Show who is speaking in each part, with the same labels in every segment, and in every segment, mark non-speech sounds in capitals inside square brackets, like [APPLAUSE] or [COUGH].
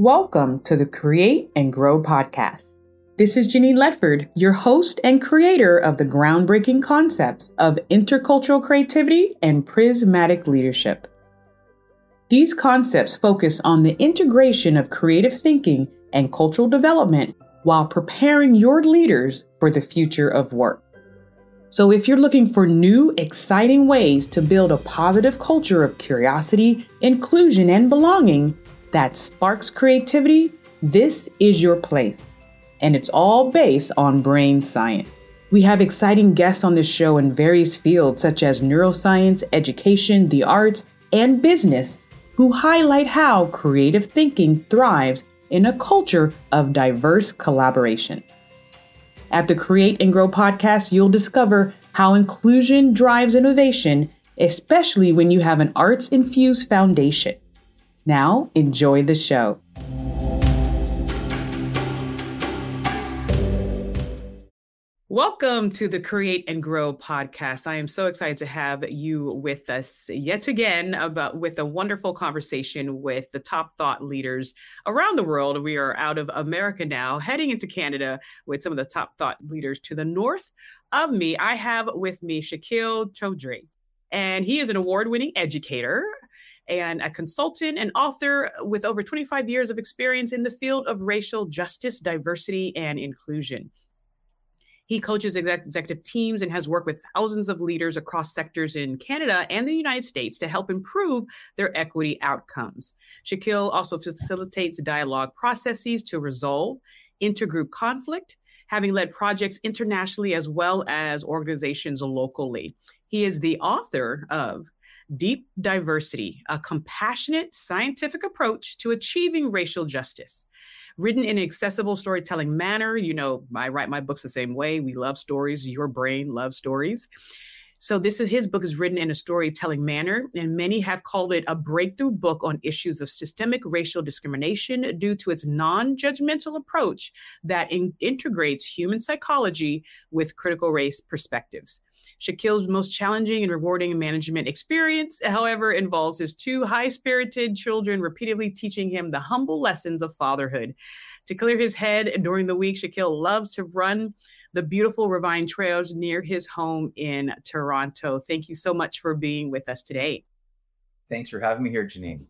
Speaker 1: Welcome to the Create and Grow podcast. This is Janine Ledford, your host and creator of the groundbreaking concepts of intercultural creativity and prismatic leadership. These concepts focus on the integration of creative thinking and cultural development while preparing your leaders for the future of work. So, if you're looking for new, exciting ways to build a positive culture of curiosity, inclusion, and belonging that sparks creativity, this is your place. And it's all based on brain science. We have exciting guests on this show in various fields such as neuroscience, education, the arts, and business who highlight how creative thinking thrives in a culture of diverse collaboration. At the Create and Grow podcast, you'll discover how inclusion drives innovation, especially when you have an arts infused foundation. Now, enjoy the show. Welcome to the Create and Grow podcast. I am so excited to have you with us yet again about with a wonderful conversation with the top thought leaders around the world. We are out of America now, heading into Canada with some of the top thought leaders to the north of me. I have with me Shakil Choudhury, and he is an award-winning educator and a consultant and author with over 25 years of experience in the field of racial justice, diversity, and inclusion. He coaches executive teams and has worked with thousands of leaders across sectors in Canada and the United States to help improve their equity outcomes. Shakil also facilitates dialogue processes to resolve intergroup conflict, having led projects internationally as well as organizations locally. He is the author of Deep Diversity, a compassionate scientific approach to achieving racial justice written in an accessible storytelling manner. You know, I write my books the same way. We love stories. Your brain loves stories. So this is his book is written in a storytelling manner, and many have called it a breakthrough book on issues of systemic racial discrimination due to its non-judgmental approach that in- integrates human psychology with critical race perspectives. Shakil's most challenging and rewarding management experience, however, involves his two high spirited children repeatedly teaching him the humble lessons of fatherhood. To clear his head during the week, Shakil loves to run the beautiful Ravine Trails near his home in Toronto. Thank you so much for being with us today.
Speaker 2: Thanks for having me here, Janine.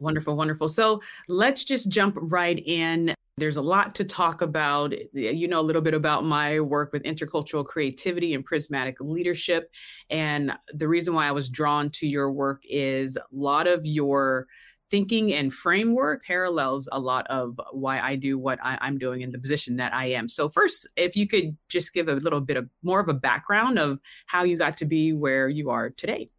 Speaker 1: Wonderful, wonderful. So let's just jump right in. There's a lot to talk about. Eh, you know a little bit about my work with intercultural creativity and prismatic leadership. And the reason why I was drawn to your work is a lot of your thinking and framework parallels a lot of why I do what I, am doing in the position that I am. So, first, if you could just give a little bit of more of a background of how you got to be where you are today.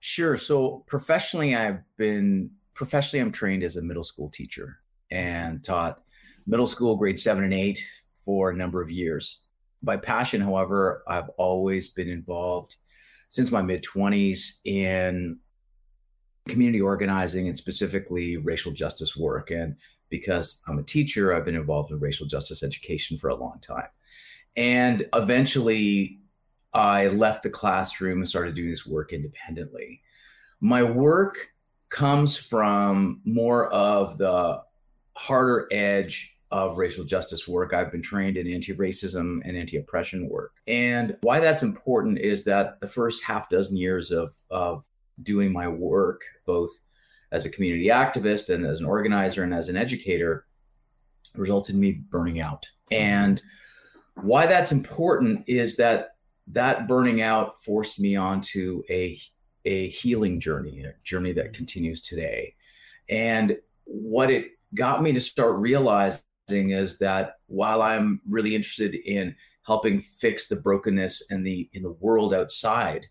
Speaker 2: Sure. So, professionally, I've been professionally, I'm trained as a middle school teacher and taught middle school, grade seven and eight for a number of years. By passion, however, I've always been involved since my mid 20s in community organizing and specifically racial justice work. And because I'm a teacher, I've been involved in racial justice education for a long time. And eventually, I left the classroom and started doing this work independently. My work comes from more of the harder edge of racial justice work. I've been trained in anti racism and anti oppression work. And why that's important is that the first half dozen years of, of doing my work, both as a community activist and as an organizer and as an educator, resulted in me burning out. And why that's important is that that burning out forced me onto a a healing journey, a journey that continues today. And what it got me to start realizing is that while I'm really interested in helping fix the brokenness in the in the world outside,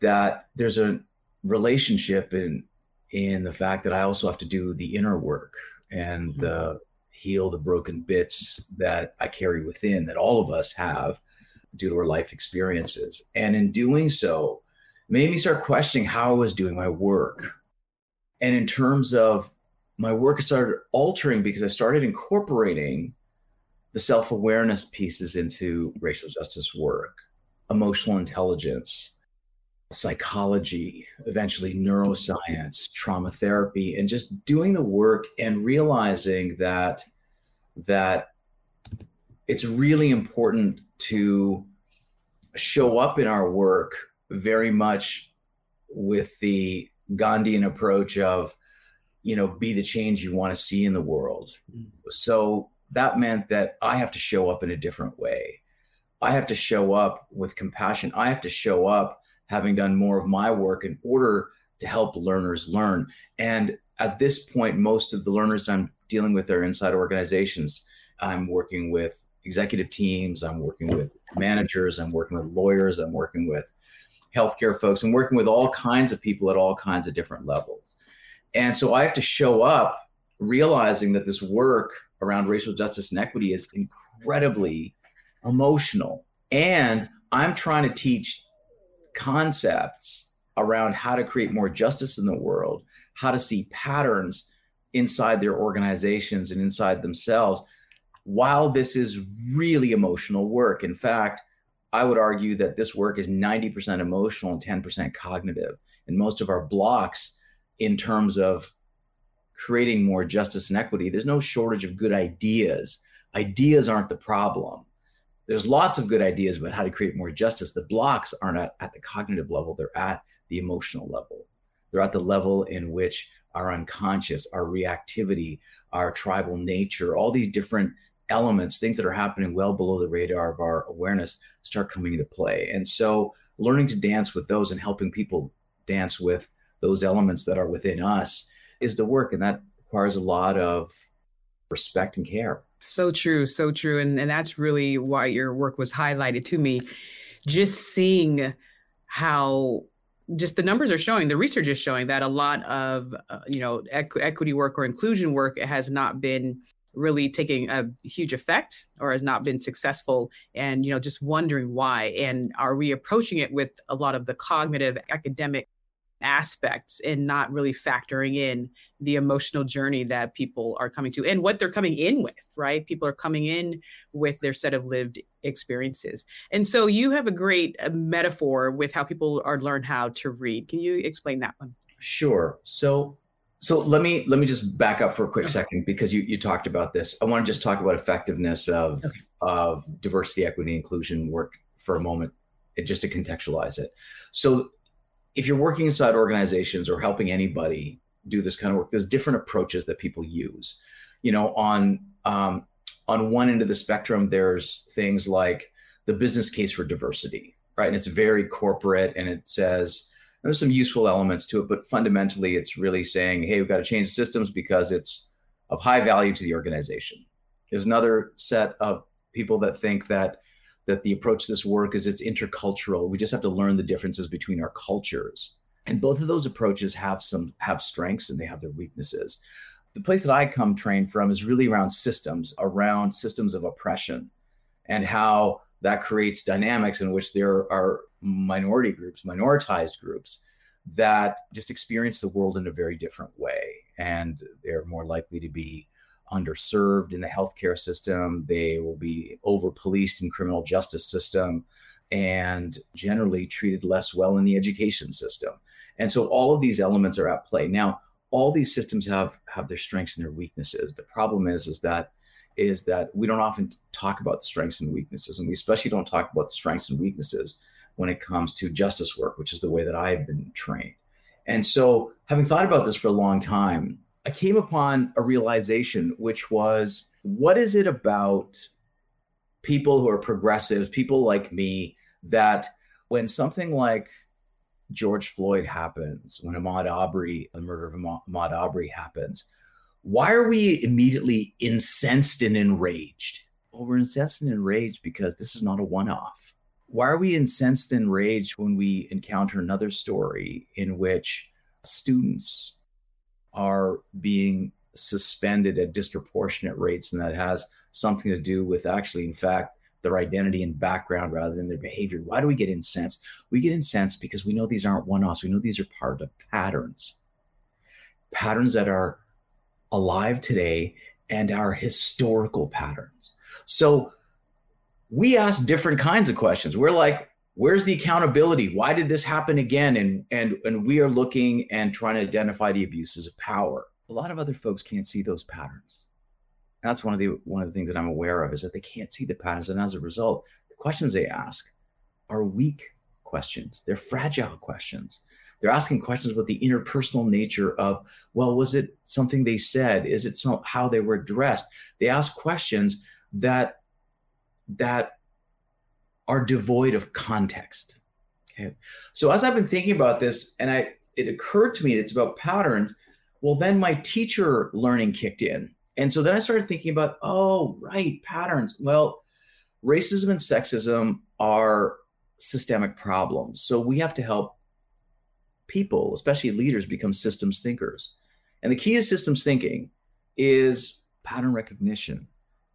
Speaker 2: that there's a relationship in in the fact that I also have to do the inner work and mm-hmm. the heal the broken bits that I carry within that all of us have due to our life experiences. And in doing so, made me start questioning how I was doing my work. And in terms of my work, started altering because I started incorporating the self awareness pieces into racial justice work, emotional intelligence, psychology, eventually neuroscience, trauma therapy, and just doing the work and realizing that that it's really important to show up in our work very much with the Gandhian approach of, you know, be the change you want to see in the world. Mm. So that meant that I have to show up in a different way. I have to show up with compassion. I have to show up having done more of my work in order to help learners learn. And at this point, most of the learners I'm dealing with are inside organizations. I'm working with executive teams, I'm working with managers, I'm working with lawyers, I'm working with healthcare folks, I'm working with all kinds of people at all kinds of different levels. And so I have to show up realizing that this work around racial justice and equity is incredibly emotional. And I'm trying to teach concepts around how to create more justice in the world, how to see patterns inside their organizations and inside themselves while this is really emotional work. In fact, I would argue that this work is 90% emotional and 10% cognitive. And most of our blocks, in terms of creating more justice and equity, there's no shortage of good ideas. Ideas aren't the problem. There's lots of good ideas about how to create more justice. The blocks aren't at, the cognitive level, they're at the emotional level. They're at the level in which our unconscious, our reactivity, our tribal nature, all these different elements, things that are happening well below the radar of our awareness, start coming into play. And so, learning to dance with those and helping people dance with those elements that are within us is the work. And that requires a lot of respect and care.
Speaker 1: So true, so true. And, and that's really why your work was highlighted to me. Just seeing how just the numbers are showing the research is showing that a lot of uh, you know equ- equity work or inclusion work has not been really taking a huge effect or has not been successful and you know just wondering why and are we approaching it with a lot of the cognitive academic aspects and not really factoring in the emotional journey that people are coming to and what they're coming in with right people are coming in with their set of lived experiences and so you have a great uh, metaphor with how people are learn how to read can you explain that one
Speaker 2: sure so so let me let me just back up for a quick okay. second because you you talked about this. I want to just talk about effectiveness of okay. of diversity, equity, inclusion work for a moment, just to contextualize it. So if you're working inside organizations or helping anybody do this kind of work, there's different approaches that people use. You know, on um, on one end of the spectrum, there's things like the business case for diversity, right? And it's very corporate, and it says there's some useful elements to it, but fundamentally, it's really saying, hey, we've got to change systems because it's of high value to the organization. There's another set of people that think that that the approach to this work is it's intercultural. We just have to learn the differences between our cultures. And both of those approaches have some have strengths and they have their weaknesses. The place that I come trained from is really around systems, around systems of oppression and how that creates dynamics in which there are minority groups, minoritized groups that just experience the world in a very different way. And they're more likely to be underserved in the healthcare system. They will be over policed in criminal justice system and generally treated less well in the education system. And so all of these elements are at play. Now, all these systems have have their strengths and their weaknesses. The problem is is that is that we don't often talk about the strengths and weaknesses, and we especially don't talk about the strengths and weaknesses when it comes to justice work, which is the way that I have been trained. And so, having thought about this for a long time, I came upon a realization, which was what is it about people who are progressives, people like me, that when something like George Floyd happens, when Ahmaud Arbery, the murder of Ahmaud Arbery happens, why are we immediately incensed and enraged? Well, we're incensed and enraged because this is not a one off. Why are we incensed and enraged when we encounter another story in which students are being suspended at disproportionate rates and that has something to do with actually, in fact, their identity and background rather than their behavior. Why do we get incensed? We get incensed because we know these aren't one offs. We know these are part of patterns, patterns that are alive today and our historical patterns. So we ask different kinds of questions. We're like, where's the accountability? Why did this happen again? And and and we are looking and trying to identify the abuses of power. A lot of other folks can't see those patterns. That's one of the one of the things that i'm aware of is that they can't see the patterns. And as a result the questions they ask are weak questions. They're fragile questions. They're asking questions about the interpersonal nature of well was it something they said? Is it some, how they were dressed? They ask questions that that are devoid of context. Okay. So as I've been thinking about this, and I it occurred to me that it's about patterns. Well, then my teacher learning kicked in. And so then I started thinking about, oh, right, patterns. Well, racism and sexism are systemic problems. So we have to help people, especially leaders, become systems thinkers. And the key to systems thinking is pattern recognition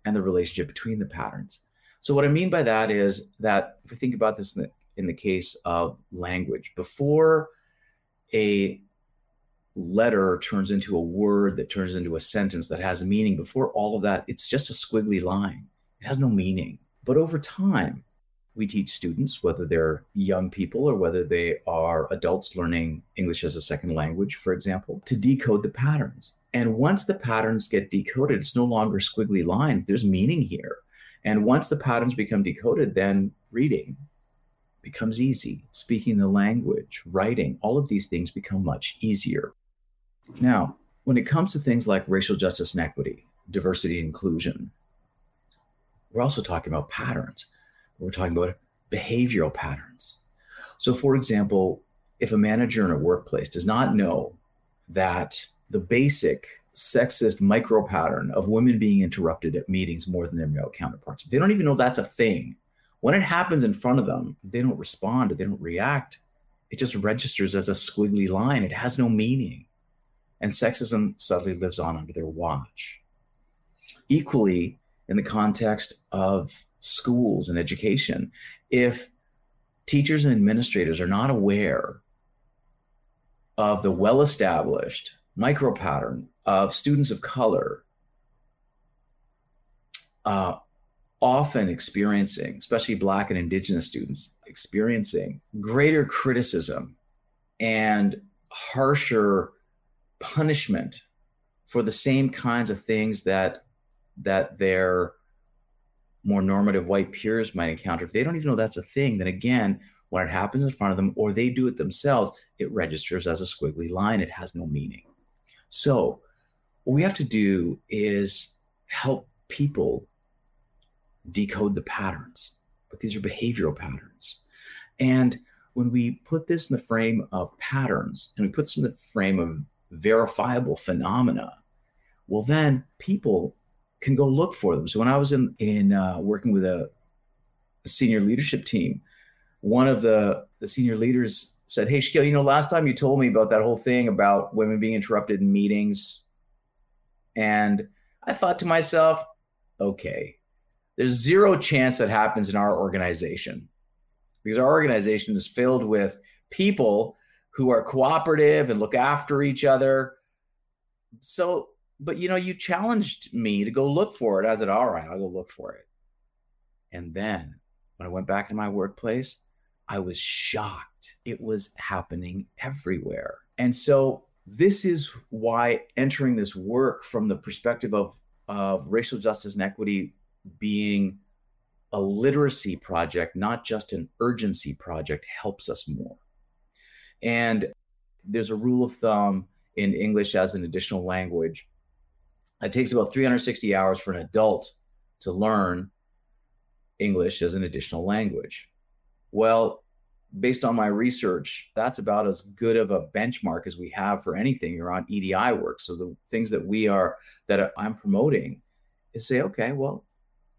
Speaker 2: and the relationship between the patterns. So what I mean by that is that if we think about this in the, in the case of language, before a letter turns into a word that turns into a sentence that has meaning, before all of that, it's just a squiggly line. It has no meaning. But over time, we teach students, whether they're young people or whether they are adults learning English as a second language, for example, to decode the patterns. And once the patterns get decoded, it's no longer squiggly lines, there's meaning here. And once the patterns become decoded, then reading becomes easy. Speaking the language, writing, all of these things become much easier. Now, when it comes to things like racial justice and equity, diversity and inclusion, we're also talking about patterns. We're talking about behavioral patterns. So, for example, if a manager in a workplace does not know that the basic sexist micro pattern of women being interrupted at meetings more than their male counterparts. They don't even know that's a thing. When it happens in front of them, they don't respond, they don't react. It just registers as a squiggly line. It has no meaning. And sexism subtly lives on under their watch. Equally, in the context of schools and education, if teachers and administrators are not aware of the well established micro pattern of students of color uh, often experiencing, especially Black and Indigenous students, experiencing greater criticism and harsher punishment for the same kinds of things that that their more normative white peers might encounter. If they don't even know that's a thing, then again, when it happens in front of them or they do it themselves, it registers as a squiggly line. It has no meaning. So what we have to do is help people decode the patterns, but these are behavioral patterns. And when we put this in the frame of patterns and we put this in the frame of verifiable phenomena, well, then people can go look for them. So when I was in in uh, working with a, a, senior leadership team, one of the the senior leaders said, "Hey, Shakil, you know, last time you told me about that whole thing about women being interrupted in meetings and I thought to myself, okay, there's zero chance that happens in our organization because our organization is filled with people who are cooperative and look after each other. So, but you know, you challenged me to go look for it. I said, all right, I'll go look for it. And then when I went back to my workplace, I was shocked. It was happening everywhere. And so this is why entering this work from the perspective of, of racial justice and equity being a literacy project, not just an urgency project, helps us more. And there's a rule of thumb in English as an additional language. It takes about 360 hours for an adult to learn English as an additional language. Well, based on my research, that's about as good of a benchmark as we have for anything You're EDI work. So the things that we are that I'm promoting is say, okay, well,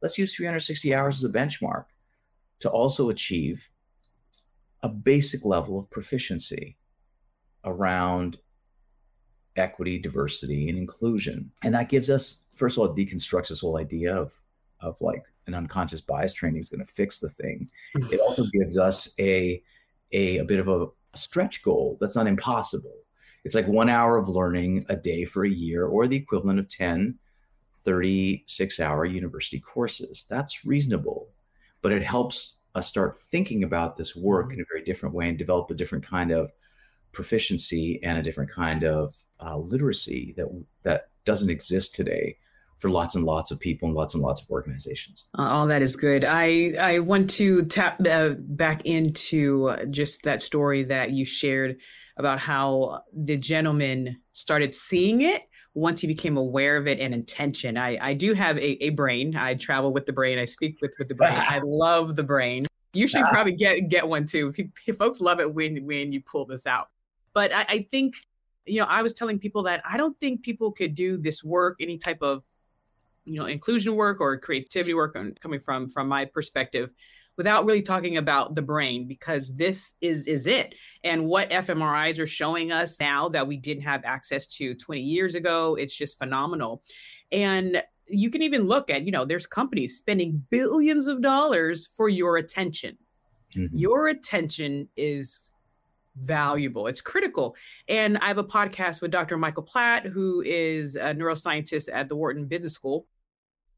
Speaker 2: let's use 360 hours as a benchmark to also achieve a basic level of proficiency around equity, diversity, and inclusion. And that gives us, first of all, deconstructs this whole idea of of like unconscious bias training is going to fix the thing. Mm-hmm. It also gives us a, a, a bit of a stretch goal that's not impossible. It's like one hour of learning a day for a year or the equivalent of 10 36 hour university courses. That's reasonable, but it helps us start thinking about this work in a very different way and develop a different kind of proficiency and a different kind of uh, literacy that that doesn't exist today for lots and lots of people and lots and lots of organizations.
Speaker 1: Uh, all that is good. I I want to tap uh, back into just that story that you shared about how the gentleman started seeing it once he became aware of it and intention. I, I do have a, a brain. I travel with the brain. I speak with, with the brain. I [LAUGHS] love the brain. You should probably get get one too. Folks love it when when you pull this out. But I, I think, you know, I was telling people that I don't think people could do this work, any type of, you know, inclusion work or creativity work, on, coming from from my perspective, without really talking about the brain because this is is it. And what fMRIs are showing us now that we didn't have access to 20 years ago it's just phenomenal. And you can even look at you know there's companies spending billions of dollars for your attention. Mm-hmm. your attention is valuable. It's critical. And i have a podcast with dr michael platt who is a neuroscientist at the wharton business school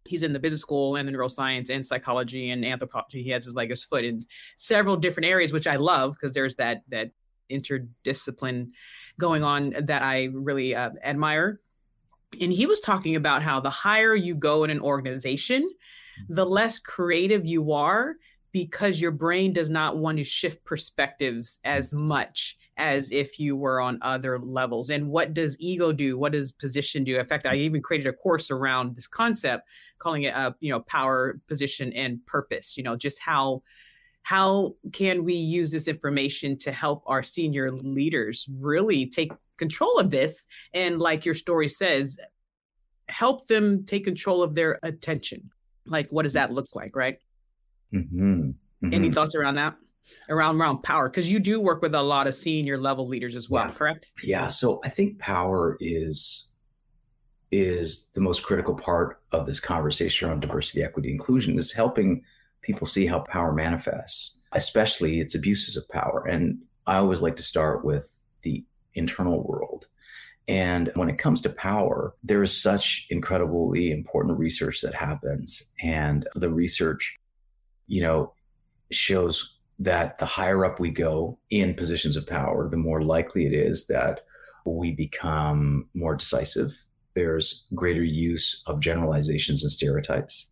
Speaker 1: he's in the business school and in the neuroscience and psychology and anthropology. He has his like his foot in several different areas, which I love because there's that that interdiscipline going on that I really uh, admire. And he was talking about how the higher you go in an organization, the less creative you are because your brain does not want to shift perspectives as much as if you were on other levels. And what does ego do? What does position do? In fact, I even created a course around this concept, calling it a you know power, position, and purpose. You know, just how how can we use this information to help our senior leaders really take control of this and like your story says help them take control of their attention like what does that look like right mm-hmm. Mm-hmm. any thoughts around that around around power because you do work with a lot of senior level leaders as well
Speaker 2: yeah.
Speaker 1: correct
Speaker 2: yeah so i think power is is the most critical part of this conversation around diversity equity inclusion is helping people see how power manifests especially its abuses of power and i always like to start with the internal world and when it comes to power, there is such incredibly important research that happens. And the research, you know, shows that the higher up we go in positions of power, the more likely it is that we become more decisive. There's greater use of generalizations and stereotypes.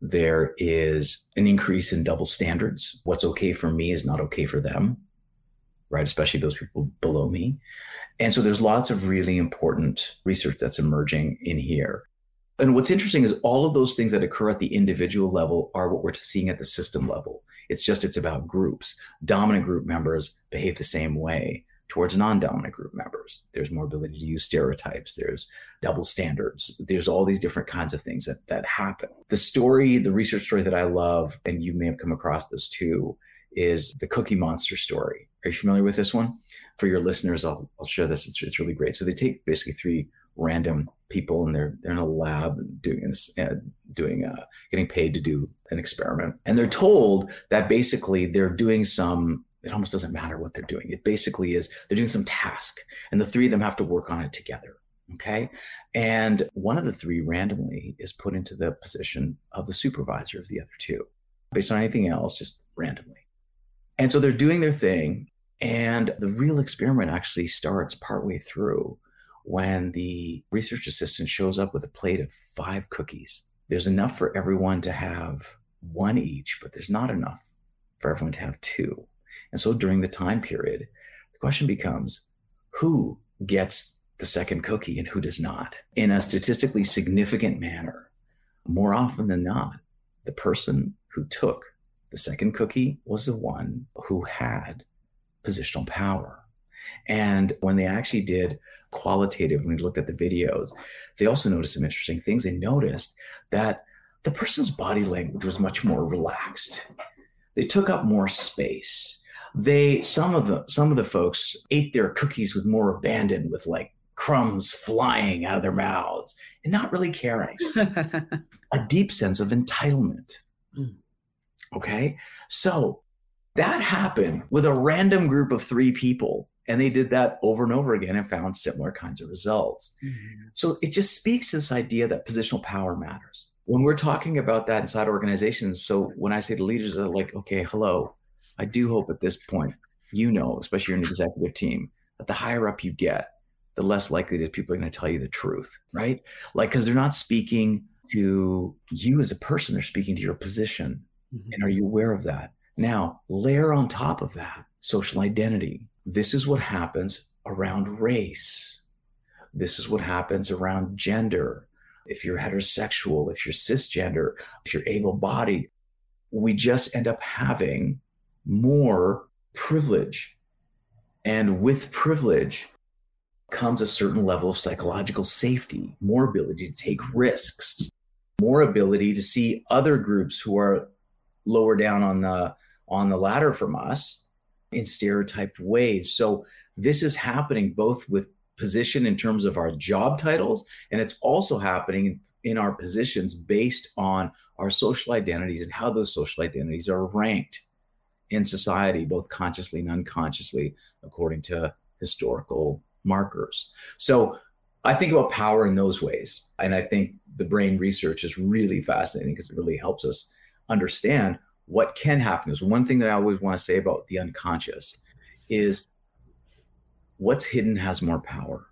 Speaker 2: There is an increase in double standards. What's okay for me is not okay for them, right? Especially those people below me. And so there's lots of really important research that's emerging in here. And what's interesting is all of those things that occur at the individual level are what we're seeing at the system level. It's just it's about groups. Dominant group members behave the same way towards non-dominant group members. There's more ability to use stereotypes. There's double standards. There's all these different kinds of things that that happen. The story, the research story that I love, and you may have come across this too, is the Cookie Monster story. Are you familiar with this one? For your listeners, I'll, I'll share this. It's, it's really great. So they take basically three random people and they're they're in a lab doing uh, doing uh, getting paid to do an experiment. And they're told that basically they're doing some it almost doesn't matter what they're doing. It basically is they're doing some task and the three of them have to work on it together okay? And one of the three randomly is put into the position of the supervisor of the other two based on anything else just randomly. And so they're doing their thing and the real experiment actually starts partway through when the research assistant shows up with a plate of five cookies. There's enough for everyone to have one each, but there's not enough for everyone to have two. And so during the time period, the question becomes who gets the second cookie and who does not? In a statistically significant manner, more often than not, the person who took the second cookie was the one who had positional power. And when they actually did qualitative, when we looked at the videos, they also noticed some interesting things. They noticed that the person's body language was much more relaxed. They took up more space. They some of the some of the folks ate their cookies with more abandon, with like crumbs flying out of their mouths and not really caring. [LAUGHS] a deep sense of entitlement. Mm. Okay. So that happened with a random group of three people and they did that over and over again and found similar kinds of results. Mm-hmm. So it just speaks to this idea that positional power matters. when we're talking about that inside organizations, so when I say to leaders, are like, okay, hello, I do hope at this point, you know, especially you're an executive team, that the higher up you get, the less likely it is people are going to tell you the truth, right? Like, because they're not speaking to you as a person, they're speaking to your position. Mm-hmm. And are you aware of that? Now, layer on top of that social identity. This is what happens around race. This is what happens around gender. If you're heterosexual, if you're cisgender, if you're able bodied, we just end up having more privilege. And with privilege comes a certain level of psychological safety, more ability to take risks, more ability to see other groups who are lower down on the on the ladder from us in stereotyped ways. So this is happening both with position in terms of our job titles, and it's also happening in our positions based on our social identities and how those social identities are ranked in society, both consciously and unconsciously, according to historical markers. So I think about power in those ways. And I think the brain research is really fascinating because it really helps us understand what can happen. Is one thing that I always want to say about the unconscious is what's hidden has more power.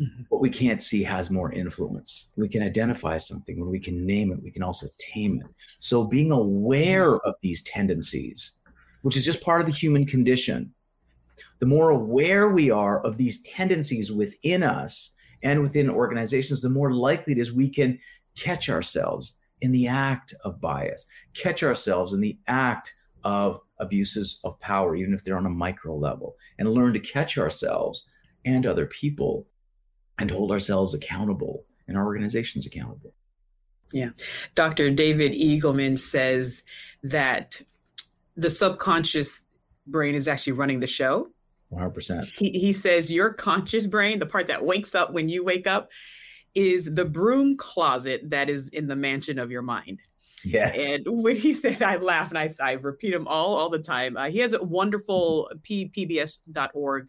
Speaker 2: Mm-hmm. What we can't see has more influence. We can identify something when we can name it, we can also tame it. So being aware of these tendencies, which is just part of the human condition, the more aware we are of these tendencies within us and within organizations, the more likely it is we can catch ourselves in the act of bias, catch ourselves in the act of abuses of power, even if they're on a micro level, and learn to catch ourselves and other people and hold ourselves accountable and our organizations accountable.
Speaker 1: Yeah. Dr. David Eagleman says that the subconscious brain is actually running the show.
Speaker 2: 100%.
Speaker 1: He, he says your conscious brain, the part that wakes up when you wake up, is the broom closet that is in the mansion of your mind.
Speaker 2: Yes.
Speaker 1: And when he [LAUGHS] said, I laugh and I, I repeat him all all the time. Uh, he has a wonderful p, pbs.org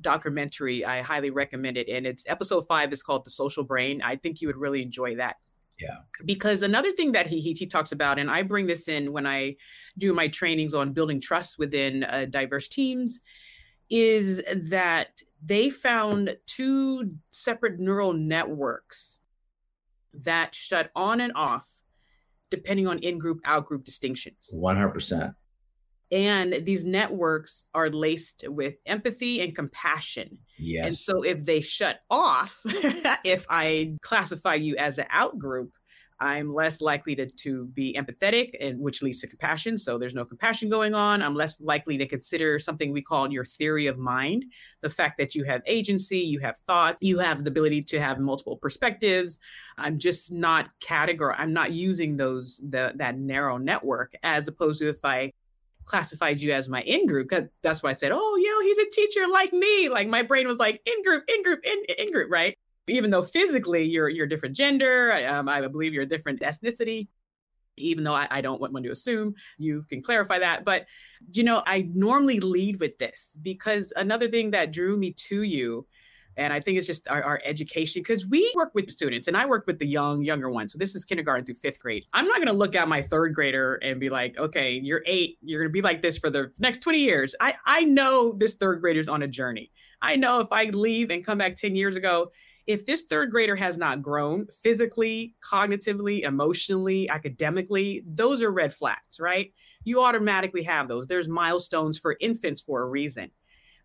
Speaker 1: documentary. I highly recommend it. And it's episode five is called The Social Brain. I think you would really enjoy that.
Speaker 2: Yeah.
Speaker 1: Because another thing that he, he, he talks about, and I bring this in when I do my trainings on building trust within uh, diverse teams, is that they found two separate neural networks that shut on and off depending on in group, out group distinctions.
Speaker 2: 100%.
Speaker 1: And these networks are laced with empathy and compassion.
Speaker 2: Yes.
Speaker 1: And so if they shut off, [LAUGHS] if I classify you as an out group, I'm less likely to, to be empathetic, and which leads to compassion. So there's no compassion going on. I'm less likely to consider something we call your theory of mind, the fact that you have agency, you have thought, you have the ability to have multiple perspectives. I'm just not categor. I'm not using those the, that narrow network as opposed to if I classified you as my in group because that's why I said, oh, you know, he's a teacher like me. Like my brain was like in group, in group, in, in group, right? Even though physically you're you're a different gender, um, I believe you're a different ethnicity. Even though I, I don't want one to assume, you can clarify that. But you know, I normally lead with this because another thing that drew me to you and I think it's just our, our education because we work with students and I work with the young, younger ones. So this is kindergarten through fifth grade. I'm not going to look at my third grader and be like, okay, you're eight. You're going to be like this for the next 20 years. I, I know this third grader's on a journey. I know if I leave and come back 10 years ago, if this third grader has not grown physically, cognitively, emotionally, academically, those are red flags, right? You automatically have those. There's milestones for infants for a reason.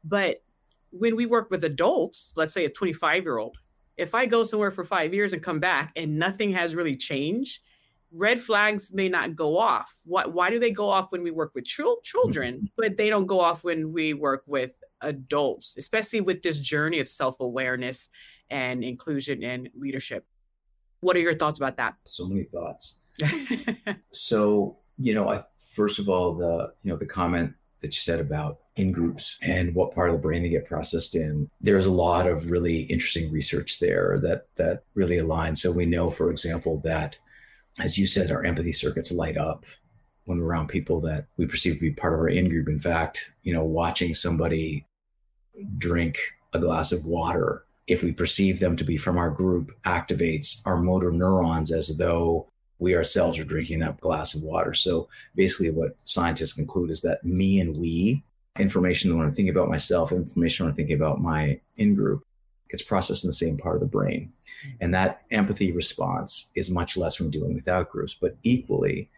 Speaker 1: But when we work with adults, let's say a 25 year old, if I go somewhere for five years and come back and nothing has really changed, red flags may not go off. Why, why do they go off when we work with children, mm-hmm. but they don't go off when we work with adults, especially with this journey of self awareness and inclusion and leadership. What are your thoughts about that?
Speaker 2: So many thoughts. [LAUGHS] so, you know, I first of all, the you know, the comment that you said about in groups and what part of the brain they get processed in. There's a lot of really interesting research there that that really aligns. So we know, for example, that as you said, our empathy circuits light up when we're around people that we perceive to be part of our in group. In fact, you know, watching somebody drink a glass of water if we perceive them to be from our group, activates our motor neurons as though we ourselves are drinking that glass of water. So basically, what scientists conclude is that me and we, information when I'm thinking about myself, information when I'm thinking about my in group, gets processed in the same part of the brain. And that empathy response is much less when dealing with out groups, but equally,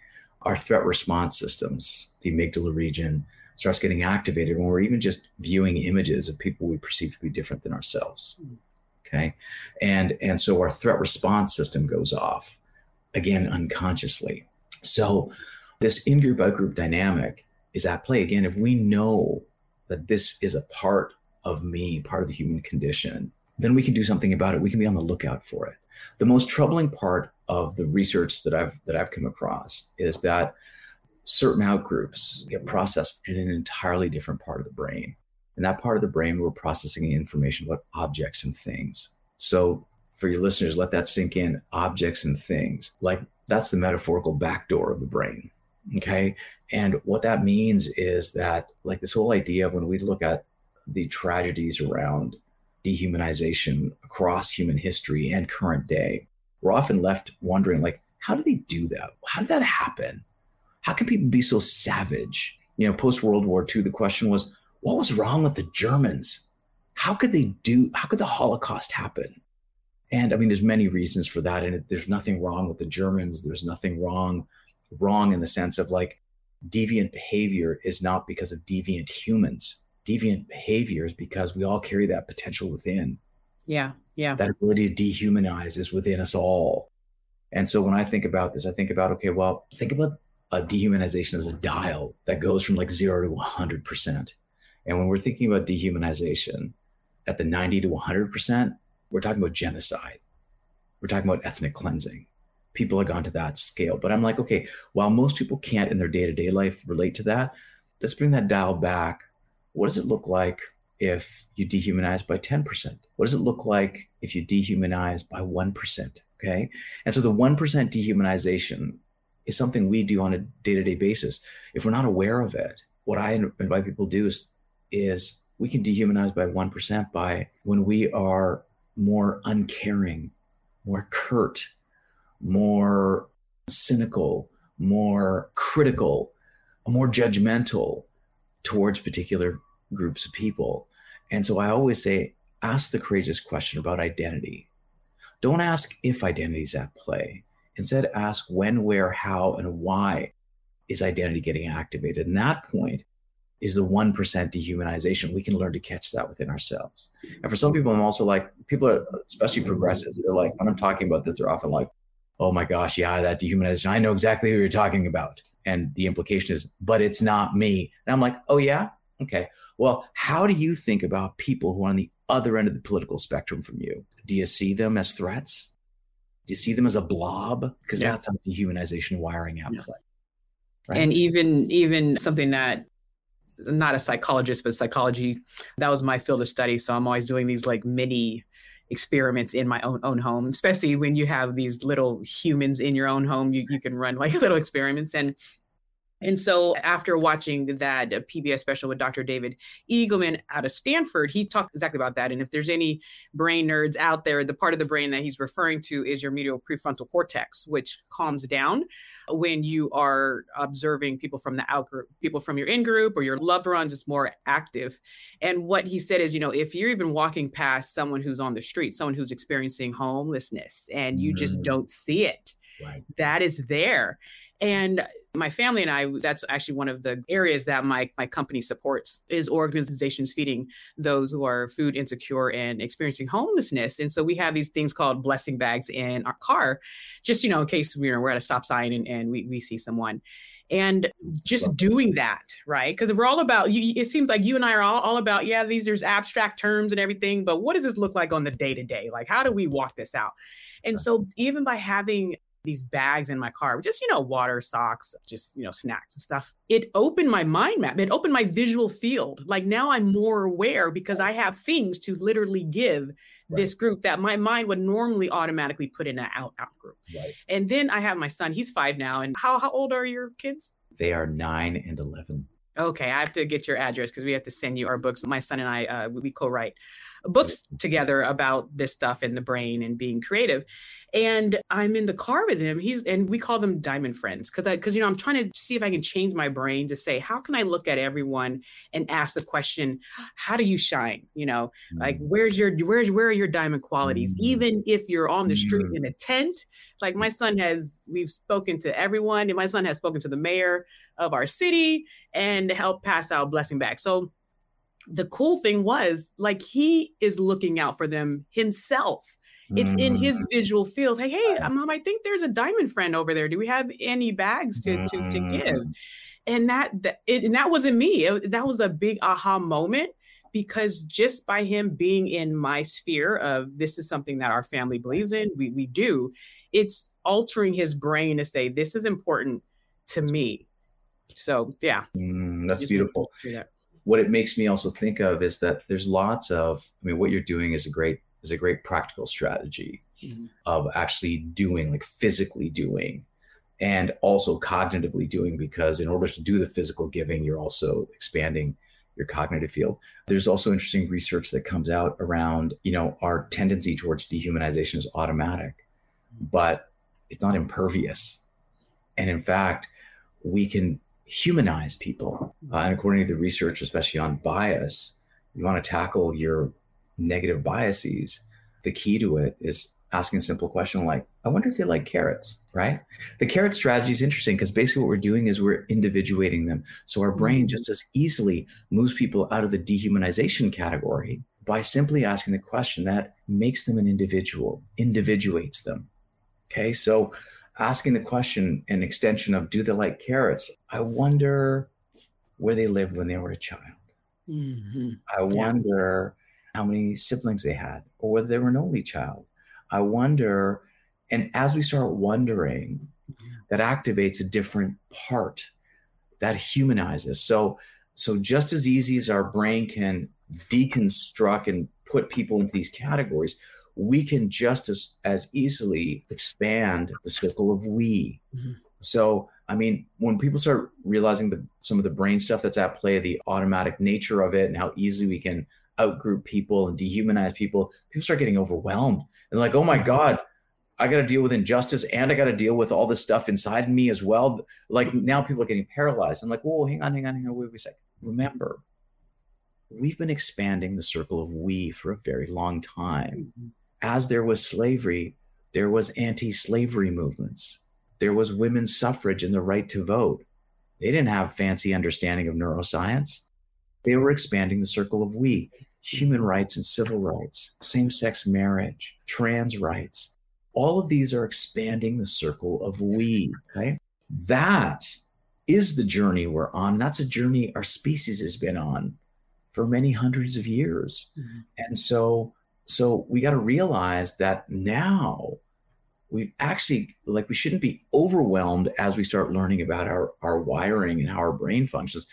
Speaker 2: our threat response systems, the amygdala region, starts getting activated when we're even just viewing images of people we perceive to be different than ourselves. Hmm. Okay. And and so our threat response system goes off again unconsciously. So this in-group out-group dynamic is at play again if we know that this is a part of me, part of the human condition, then we can do something about it. We can be on the lookout for it. The most troubling part of the research that I've that I've come across is that certain outgroups get mm-hmm. processed in an entirely different part of the brain. In that part of the brain, we're processing information about objects and things. So for your listeners, let that sink in. Objects and things. Like that's the metaphorical back door of the brain. Okay. And what that means is that, like, this whole idea of when we look at the tragedies around dehumanization across human history and current day, we're often left wondering, like, how do they do that? How did that happen? How can people be so savage? You know, post World War II, the question was, what was wrong with the Germans? How could they do, how could the Holocaust happen? And I mean, there's many reasons for that. And there's nothing wrong with the Germans. There's nothing wrong, wrong in the sense of like deviant behavior is not because of deviant humans deviant behaviors because we all carry that potential within.
Speaker 1: Yeah. Yeah.
Speaker 2: That ability to dehumanize is within us all. And so when I think about this, I think about, okay, well, think about a dehumanization as a dial that goes from like zero to 100%. And when we're thinking about dehumanization at the 90 to 100%, we're talking about genocide. We're talking about ethnic cleansing. People have gone to that scale. But I'm like, okay, while most people can't in their day to day life relate to that, let's bring that dial back what does it look like if you dehumanize by 10%? What does it look like if you dehumanize by 1%? Okay. And so the 1% dehumanization is something we do on a day to day basis. If we're not aware of it, what I invite people to do is, is we can dehumanize by 1% by when we are more uncaring, more curt, more cynical, more critical, more judgmental, towards particular groups of people. And so I always say, ask the courageous question about identity. Don't ask if identity is at play. Instead, ask when, where, how, and why is identity getting activated. And that point is the 1% dehumanization. We can learn to catch that within ourselves. And for some people, I'm also like, people are, especially progressive, they're like, when I'm talking about this, they're often like, oh my gosh, yeah, that dehumanization, I know exactly who you're talking about and the implication is but it's not me and i'm like oh yeah okay well how do you think about people who are on the other end of the political spectrum from you do you see them as threats you see them as a blob because yeah. that's how dehumanization wiring at
Speaker 1: yeah. play right? and even even something that not a psychologist but psychology that was my field of study so i'm always doing these like mini experiments in my own own home, especially when you have these little humans in your own home. You, you can run like [LAUGHS] little experiments. And and so after watching that PBS special with Dr. David Eagleman out of Stanford, he talked exactly about that. And if there's any brain nerds out there, the part of the brain that he's referring to is your medial prefrontal cortex, which calms down when you are observing people from the out group, people from your in group or your loved ones is more active. And what he said is, you know, if you're even walking past someone who's on the street, someone who's experiencing homelessness and you mm. just don't see it, right. that is there. And my family and I, that's actually one of the areas that my, my company supports is organizations feeding those who are food insecure and experiencing homelessness. And so we have these things called blessing bags in our car, just, you know, in case we're, we're at a stop sign and, and we, we see someone. And just doing that right? Because we're all about you it seems like you and i are all, all about yeah these there's abstract terms and everything but what does this look like on the day to day? Like how do we walk this out? And so even by having these bags in my car, just, you know, water, socks, just, you know, snacks and stuff. It opened my mind map. It opened my visual field. Like now I'm more aware because I have things to literally give right. this group that my mind would normally automatically put in an out out group. Right. And then I have my son, he's five now. And how, how old are your kids?
Speaker 2: They are nine and 11.
Speaker 1: Okay, I have to get your address because we have to send you our books. My son and I, uh, we co-write books together about this stuff in the brain and being creative. And I'm in the car with him. He's and we call them diamond friends because because you know I'm trying to see if I can change my brain to say how can I look at everyone and ask the question, how do you shine? You know, mm-hmm. like where's your where's where are your diamond qualities? Mm-hmm. Even if you're on the street mm-hmm. in a tent, like my son has, we've spoken to everyone, and my son has spoken to the mayor of our city and helped pass out blessing bags. So the cool thing was like he is looking out for them himself it's in his mm. visual field. Hey, hey, mom, I think there's a diamond friend over there. Do we have any bags to to, to give? Mm. And that that it, and that wasn't me. It, that was a big aha moment because just by him being in my sphere of this is something that our family believes in, we we do. It's altering his brain to say this is important to me. So yeah,
Speaker 2: mm, that's beautiful. What it makes me also think of is that there's lots of. I mean, what you're doing is a great is a great practical strategy mm-hmm. of actually doing, like physically doing, and also cognitively doing, because in order to do the physical giving, you're also expanding your cognitive field. There's also interesting research that comes out around, you know, our tendency towards dehumanization is automatic, but it's not impervious. And in fact, we can humanize people. Uh, and according to the research, especially on bias, you want to tackle your negative biases, the key to it is asking a simple question like, I wonder if they like carrots, right? The carrot strategy is interesting because basically what we're doing is we're individuating them. So our brain mm-hmm. just as easily moves people out of the dehumanization category by simply asking the question that makes them an individual, individuates them. Okay. So asking the question, an extension of do they like carrots? I wonder where they lived when they were a child. Mm-hmm. I wonder how many siblings they had, or whether they were an only child. I wonder, and as we start wondering, that activates a different part that humanizes. So, so just as easy as our brain can deconstruct and put people into these categories, we can just as, as easily expand the circle of we. Mm-hmm. So, I mean, when people start realizing the, some of the brain stuff that's at play, the automatic nature of it, and how easily we can outgroup people and dehumanize people, people start getting overwhelmed and like, oh my. God, I got to deal with injustice and I got to deal with all this stuff inside me as well. Like now people are getting paralyzed. I'm like, whoa, hang on, hang on, hang on, wait, wait a second. Remember, we've been expanding the circle of we for a very long time. Mm-hmm. As there was slavery, there was anti-slavery movements. There was women's suffrage and the right to vote. They didn't have fancy understanding of neuroscience. They were expanding the circle of we human rights and civil rights, same sex marriage, trans rights. All of these are expanding the circle of we, right? That is the journey we're on. That's a journey our species has been on for many hundreds of years. Mm-hmm. And so, so we got to realize that now we actually like we shouldn't be overwhelmed as we start learning about our our wiring and how our brain functions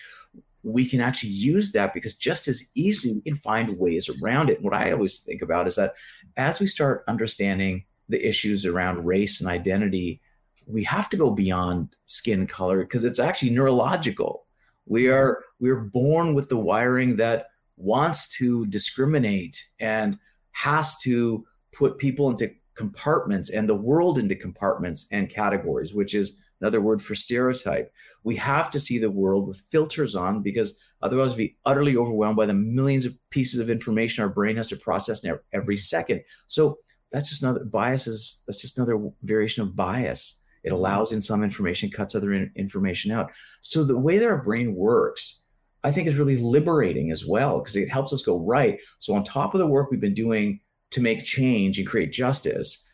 Speaker 2: we can actually use that because just as easily we can find ways around it. What I always think about is that as we start understanding the issues around race and identity, we have to go beyond skin color because it's actually neurological. We mm-hmm. are we're born with the wiring that wants to discriminate and has to put people into compartments and the world into compartments and categories, which is another word for stereotype. We have to see the world with filters on because otherwise we'd be utterly overwhelmed by the millions of pieces of information our brain has to process every second. So that's just another biases. That's just another variation of bias. It mm-hmm. allows in some information, cuts other in, information out. So the way that our brain works, I think is really liberating as well because it helps us go right. So on top of the work we've been doing to make change and create justice,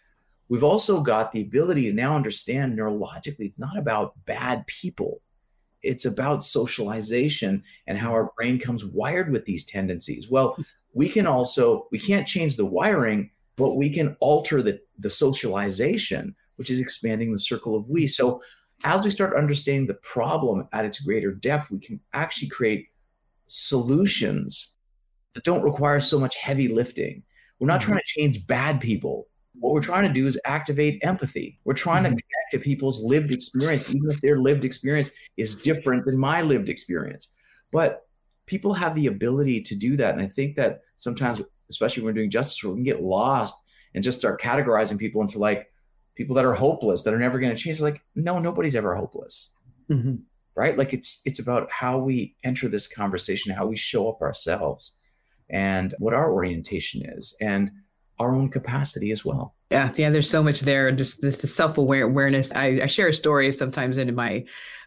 Speaker 2: We've also got the ability to now understand neurologically, it's not about bad people. It's about socialization and how our brain comes wired with these tendencies. Well, we can also, we can't change the wiring, but we can alter the, the socialization, which is expanding the circle of we. So as we start understanding the problem at its greater depth, we can actually create solutions that don't require so much heavy lifting. We're not mm-hmm. trying to change bad people what we're trying to do is activate empathy. We're trying mm-hmm. to connect to people's lived experience, even if their lived experience is different than my lived experience. But people have the ability to do that. And I think that sometimes, especially when we're doing justice we can get lost and just start categorizing people into like, people that are hopeless, that are never going to change. Like, no, nobody's ever hopeless. Mm-hmm. Right? Like it's it's about how we enter this conversation, how we show up ourselves, and what our orientation is, and our own capacity as well.
Speaker 1: Yeah, yeah. There's so much there. Just this the self awareness. I, I share stories sometimes in my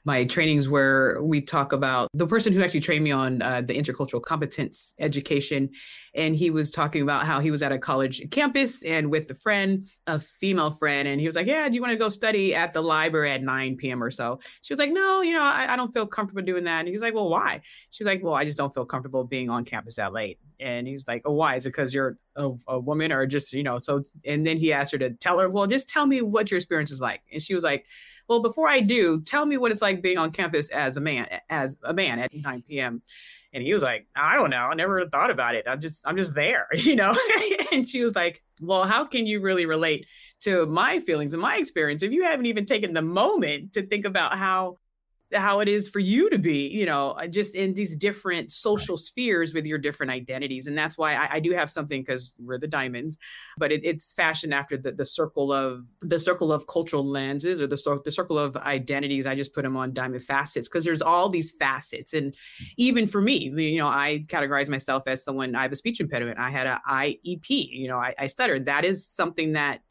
Speaker 1: my trainings where we talk about the person who actually trained me on uh, the intercultural competence education. And he was talking about how he was at a college campus and with a friend a female friend. And he was like yeah do you want to go study at the library at 9 p.m or so? She was like no you know I, I don't feel comfortable doing that. And he was like well why? She's like well i just don't feel comfortable being on campus that late. And he's like oh why? Is it because you're a, a woman or just you know so and then he asked her to tell her well just tell me what your experience is like. And she was like well, before I do, tell me what it's like being on campus as a man, as a man at 9 p.m. And he was like, I don't know. I never thought about it. I'm just, I'm just there, [LAUGHS] you know? [LAUGHS] and she was like, well, how can you really relate to my feelings and my experience if you haven't even taken the moment to think about how how it is for you to be, you know, uh, just in these different social spheres with your different identities. And that's why I, I do have something because we're the diamonds, but it, it's fashioned after the, the circle of the circle of cultural lenses or the, the circle of identities. I just put them on diamond facets because there's all these facets. And even for me, you know, I categorize myself as someone, I have a speech impediment. I had a IEP, you know, I, I stuttered. That is something that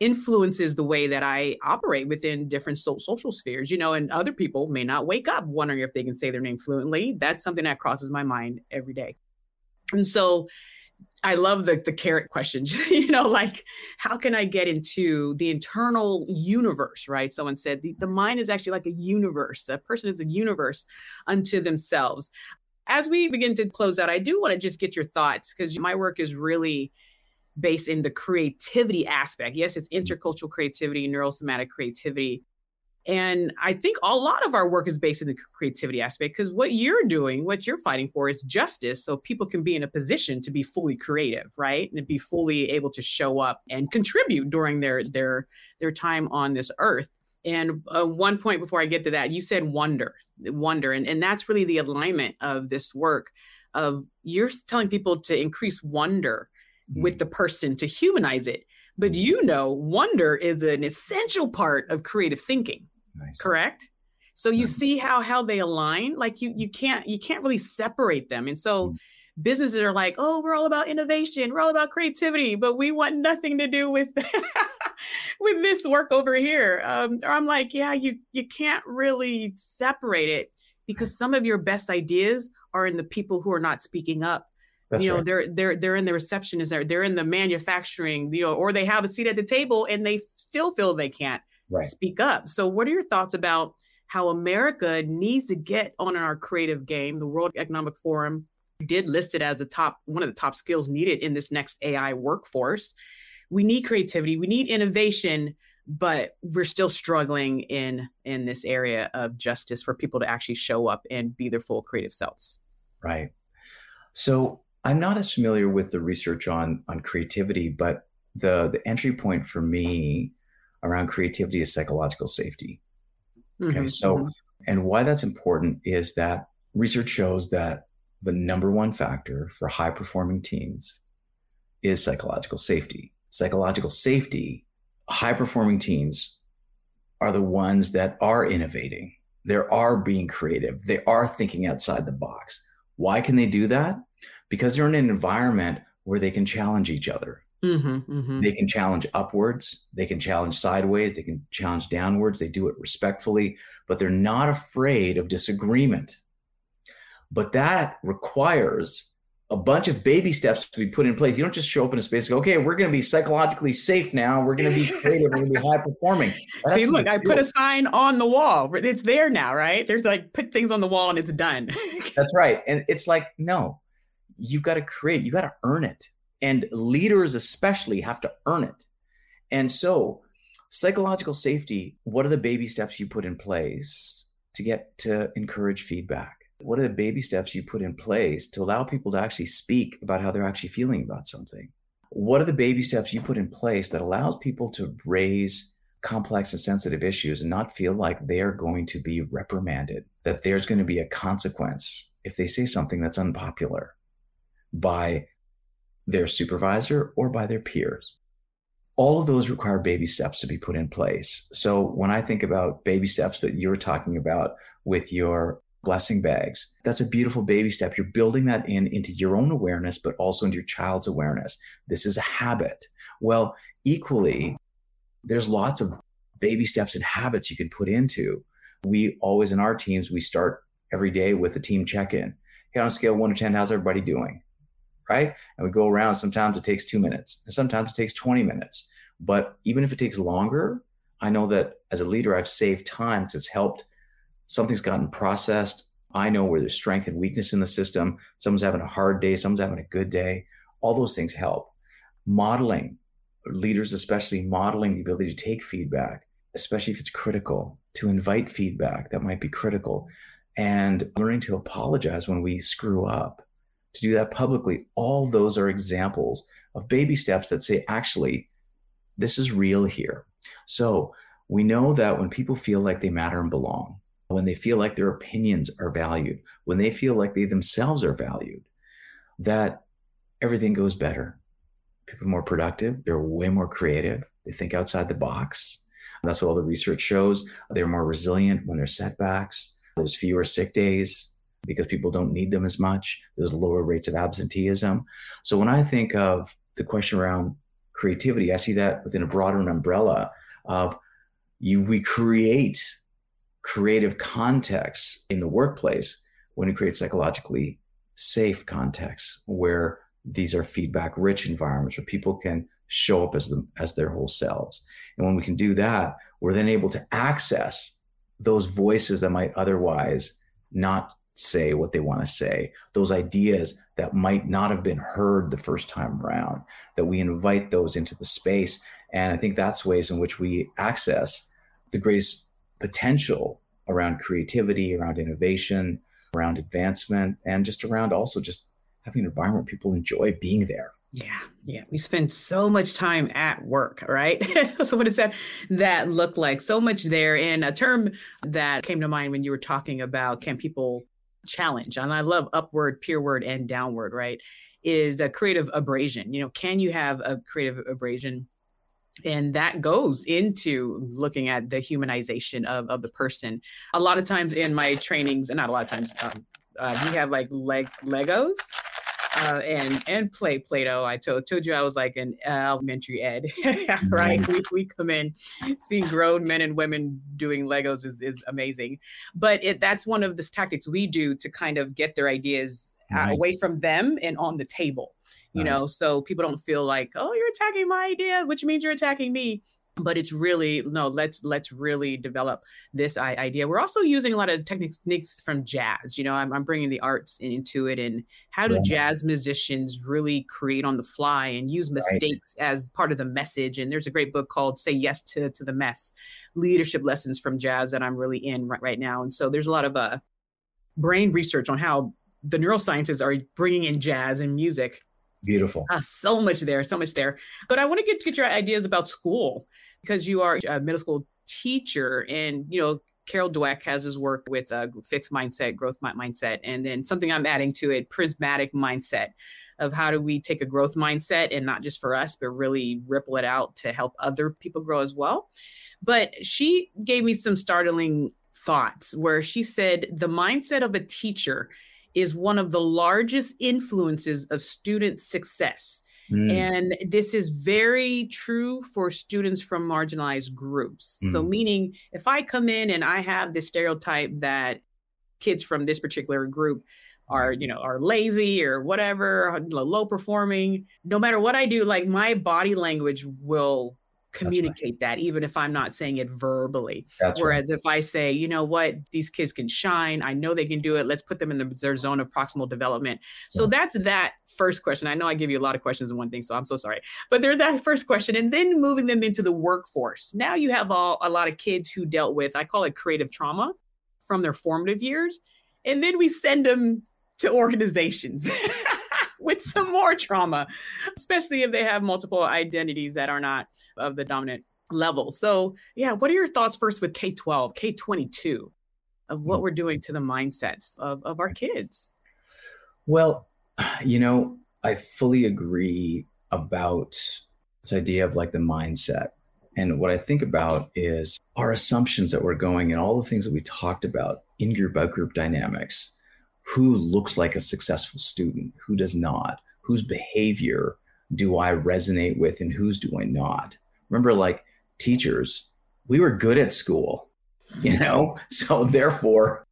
Speaker 1: influences the way that I operate within different so- social spheres, you know, and other people may not wake up wondering if they can say their name fluently. That's something that crosses my mind every day. And so I love the the carrot questions, [LAUGHS] you know, like how can I get into the internal universe, right? Someone said the, the mind is actually like a universe. A person is a universe unto themselves. As we begin to close out, I do want to just get your thoughts because my work is really based in the creativity aspect. Yes, it's mm-hmm. intercultural creativity, neurosomatic creativity. And I think a lot of our work is based in the creativity aspect because what you're doing, what you're fighting for is justice. So people can be in a position to be fully creative, right? And be fully able to show up and contribute during their their their time on this earth. And uh, one point before I get to that, you said wonder, wonder. And, and that's really the alignment of this work of you're telling people to increase wonder with the person to humanize it. But you know, wonder is an essential part of creative thinking. Nice. Correct? So you see how how they align. Like you you can't you can't really separate them. And so mm. businesses are like, oh, we're all about innovation, we're all about creativity, but we want nothing to do with [LAUGHS] with this work over here. Um, or I'm like, yeah, you you can't really separate it because some of your best ideas are in the people who are not speaking up that's you know, right. they're they're they're in the receptionist, they're they're in the manufacturing, you know, or they have a seat at the table and they still feel they can't right. speak up. So, what are your thoughts about how America needs to get on our creative game? The World Economic Forum did list it as a top one of the top skills needed in this next AI workforce. We need creativity, we need innovation, but we're still struggling in in this area of justice for people to actually show up and be their full creative selves.
Speaker 2: Right. So I'm not as familiar with the research on on creativity, but the the entry point for me around creativity is psychological safety. Okay, mm-hmm, so mm-hmm. and why that's important is that research shows that the number one factor for high performing teams is psychological safety. Psychological safety, high performing teams are the ones that are innovating. They are being creative. They are thinking outside the box. Why can they do that? Because they're in an environment where they can challenge each other. Mm-hmm, mm-hmm. They can challenge upwards, they can challenge sideways, they can challenge downwards. They do it respectfully, but they're not afraid of disagreement. But that requires a bunch of baby steps to be put in place. You don't just show up in a space and go, okay, we're going to be psychologically safe now. We're going to be creative. we're going to be high performing. [LAUGHS]
Speaker 1: That's See, look, I put a sign on the wall. It's there now, right? There's like put things on the wall and it's done. [LAUGHS]
Speaker 2: That's right. And it's like, no, you've got to create, you got to earn it. And leaders, especially, have to earn it. And so, psychological safety what are the baby steps you put in place to get to encourage feedback? What are the baby steps you put in place to allow people to actually speak about how they're actually feeling about something? What are the baby steps you put in place that allows people to raise complex and sensitive issues and not feel like they're going to be reprimanded, that there's going to be a consequence if they say something that's unpopular? By their supervisor or by their peers. all of those require baby steps to be put in place. So when I think about baby steps that you're talking about with your blessing bags, that's a beautiful baby step. You're building that in into your own awareness, but also into your child's awareness. This is a habit. Well, equally, there's lots of baby steps and habits you can put into. We always in our teams, we start every day with a team check-in. Hey, on a scale one to 10, how's everybody doing? Right? And we go around. Sometimes it takes two minutes, and sometimes it takes 20 minutes. But even if it takes longer, I know that as a leader, I've saved time because it's helped. Something's gotten processed. I know where there's strength and weakness in the system. Someone's having a hard day, someone's having a good day. All those things help. Modeling, leaders especially modeling the ability to take feedback, especially if it's critical, to invite feedback that might be critical, and learning to apologize when we screw up, to do that publicly. All those are examples of baby steps that say, actually, this is real here. So we know that when people feel like they matter and belong, when they feel like their opinions are valued, when they feel like they themselves are valued, that everything goes better. People are more productive, they're way more creative, they think outside the box. That's what all the research shows. They're more resilient when there's setbacks. There's fewer sick days because people don't need them as much. There's lower rates of absenteeism. So when I think of the question around creativity. I see that within a broader umbrella of you we create creative contexts in the workplace when we create psychologically safe contexts where these are feedback rich environments where people can show up as them as their whole selves. And when we can do that, we're then able to access those voices that might otherwise not say what they want to say, those ideas that might not have been heard the first time around, that we invite those into the space. And I think that's ways in which we access the greatest potential around creativity, around innovation, around advancement, and just around also just having an environment where people enjoy being there.
Speaker 1: Yeah, yeah. We spend so much time at work, right? [LAUGHS] so what does that that look like? So much there. And a term that came to mind when you were talking about can people challenge, and I love upward, peerward, and downward, right? Is a creative abrasion. You know, can you have a creative abrasion? And that goes into looking at the humanization of, of the person. A lot of times in my trainings, and not a lot of times, um, uh, we have like leg Legos uh, and and play Play-Doh. I told told you I was like an elementary ed, [LAUGHS] right? Mm-hmm. We, we come in, seeing grown men and women doing Legos is, is amazing. But it, that's one of the tactics we do to kind of get their ideas nice. away from them and on the table. You nice. know, so people don't feel like, oh, you're attacking my idea, which means you're attacking me but it's really no let's let's really develop this idea we're also using a lot of techniques from jazz you know i'm, I'm bringing the arts into it and how do yeah. jazz musicians really create on the fly and use mistakes right. as part of the message and there's a great book called say yes to, to the mess leadership lessons from jazz that i'm really in right, right now and so there's a lot of uh, brain research on how the neurosciences are bringing in jazz and music
Speaker 2: Beautiful.
Speaker 1: Uh, so much there, so much there. But I want to get get your ideas about school because you are a middle school teacher and you know Carol Dweck has his work with a fixed mindset, growth mindset, and then something I'm adding to it, prismatic mindset of how do we take a growth mindset and not just for us, but really ripple it out to help other people grow as well. But she gave me some startling thoughts where she said the mindset of a teacher is one of the largest influences of student success. Mm. And this is very true for students from marginalized groups. Mm. So, meaning if I come in and I have this stereotype that kids from this particular group are you know are lazy or whatever low performing no matter what i do like my body language will communicate right. that even if i'm not saying it verbally That's whereas right. if i say you know what these kids can shine i know they can do it let's put them in the, their zone of proximal development so yeah. that's that first question. I know I give you a lot of questions in one thing, so I'm so sorry. But there's that first question, and then moving them into the workforce. Now you have all, a lot of kids who dealt with, I call it creative trauma from their formative years. And then we send them to organizations [LAUGHS] [LAUGHS] with some more trauma, especially if they have multiple identities that are not of the dominant level. So, yeah, what are your thoughts first with K 12, K 22 of what mm. we're doing to the mindsets of, of our kids?
Speaker 2: Well, [SIGHS] you know, I fully agree about this idea of like the mindset. And what I think about is our assumptions that we're going and all the things that we talked about in group out group dynamics. Who looks like a successful student? Who does not? Whose behavior do I resonate with and whose do I not? Remember, like teachers, we were good at school, you know? [LAUGHS] So therefore,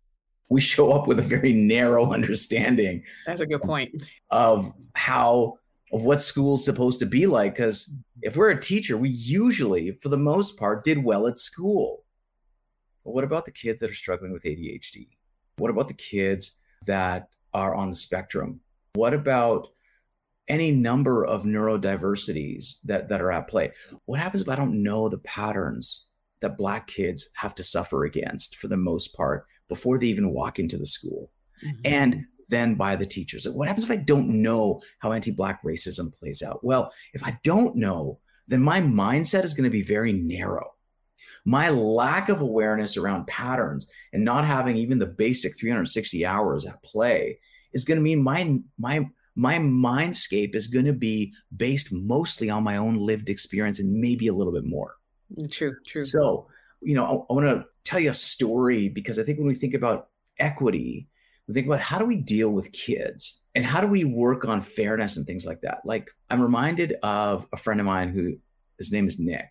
Speaker 2: we show up with a very narrow understanding.
Speaker 1: That's a good point.
Speaker 2: Of how of what school's supposed to be like. Because if we're a teacher, we usually, for the most part, did well at school. But what about the kids that are struggling with ADHD? What about the kids that are on the spectrum? What about any number of neurodiversities that, that are at play? What happens if I don't know the patterns that Black kids have to suffer against for the most part before they even walk into the school? Mm-hmm. And then by the teachers. What happens if I don't know how anti Black racism plays out? Well, if I don't know, then my mindset is going to be very narrow. My lack of awareness around patterns and not having even the basic 360 hours at play is going to mean my, my, my mindscape is going to be based mostly on my own lived experience and maybe a little bit more.
Speaker 1: True, true.
Speaker 2: So, you know, I, I want to tell you a story because I think when we think about equity, we think about how do we deal with kids and how do we work on fairness and things like that. Like I'm reminded of a friend of mine who his name is Nick,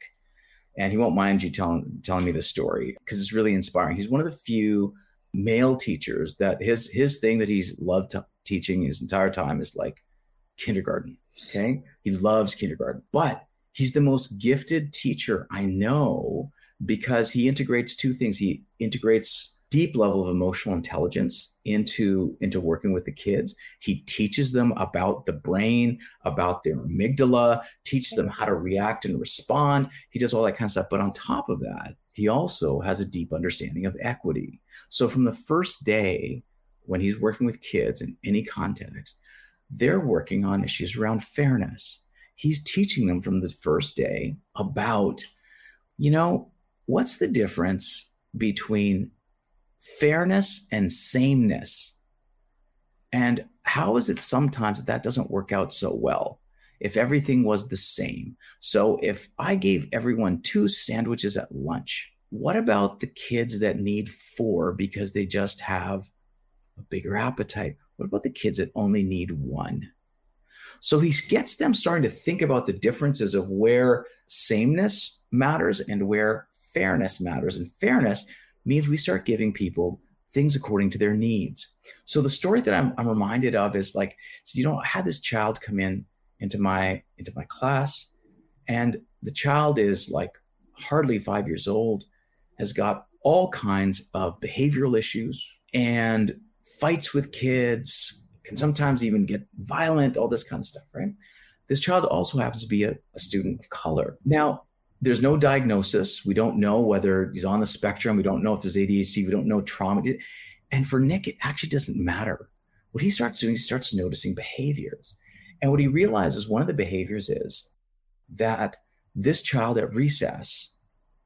Speaker 2: and he won't mind you telling telling me the story because it's really inspiring. He's one of the few male teachers that his his thing that he's loved t- teaching his entire time is like kindergarten. Okay, he loves kindergarten, but he's the most gifted teacher I know because he integrates two things. He integrates deep level of emotional intelligence into into working with the kids. He teaches them about the brain about their amygdala teaches them how to react and respond. He does all that kind of stuff. But on top of that he also has a deep understanding of equity. So from the first day when he's working with kids in any context they're working on issues around fairness. He's teaching them from the first day about you know what's the difference between fairness and sameness. And how is it sometimes that that doesn't work out so well? If everything was the same. So if I gave everyone two sandwiches at lunch, what about the kids that need four because they just have a bigger appetite? What about the kids that only need one? So he gets them starting to think about the differences of where sameness matters and where fairness matters. And fairness means we start giving people things according to their needs. So the story that I'm, I'm reminded of is like, so, you know, I had this child come in into my into my class, and the child is like hardly five years old, has got all kinds of behavioral issues and fights with kids, can sometimes even get violent, all this kind of stuff, right? This child also happens to be a, a student of color. Now, there's no diagnosis. We don't know whether he's on the spectrum. We don't know if there's ADHD. We don't know trauma. And for Nick, it actually doesn't matter. What he starts doing, he starts noticing behaviors. And what he realizes, one of the behaviors is that this child at recess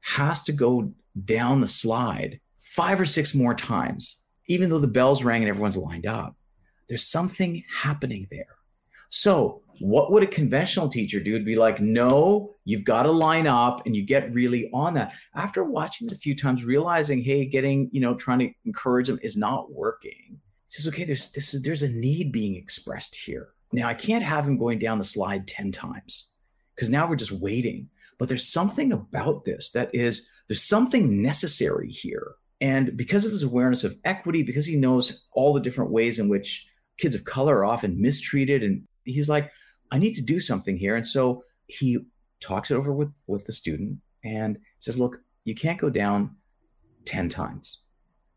Speaker 2: has to go down the slide five or six more times, even though the bells rang and everyone's lined up. There's something happening there. So, what would a conventional teacher do? It'd be like, no, you've got to line up and you get really on that. After watching it a few times, realizing, hey, getting, you know, trying to encourage them is not working. He says, okay, there's this is there's a need being expressed here. Now I can't have him going down the slide 10 times because now we're just waiting. But there's something about this that is there's something necessary here. And because of his awareness of equity, because he knows all the different ways in which kids of color are often mistreated and he's like, I need to do something here. And so he talks it over with, with the student and says, look, you can't go down 10 times.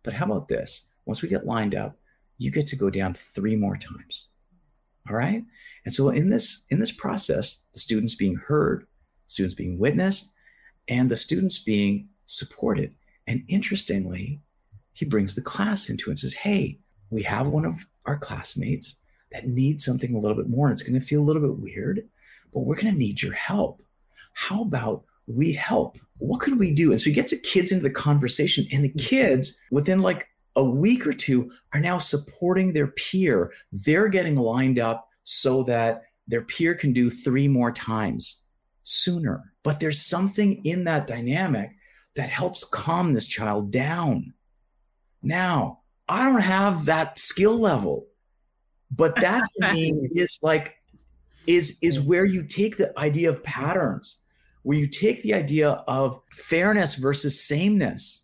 Speaker 2: But how about this? Once we get lined up, you get to go down three more times. All right. And so in this in this process, the students being heard, students being witnessed, and the students being supported. And interestingly, he brings the class into it and says, Hey, we have one of our classmates that need something a little bit more. And it's going to feel a little bit weird, but we're going to need your help. How about we help? What could we do? And so he gets the kids into the conversation, and the mm-hmm. kids, within like a week or two, are now supporting their peer. They're getting lined up so that their peer can do three more times. sooner. But there's something in that dynamic that helps calm this child down. Now, I don't have that skill level, but that to me [LAUGHS] is like is is where you take the idea of patterns, where you take the idea of fairness versus sameness.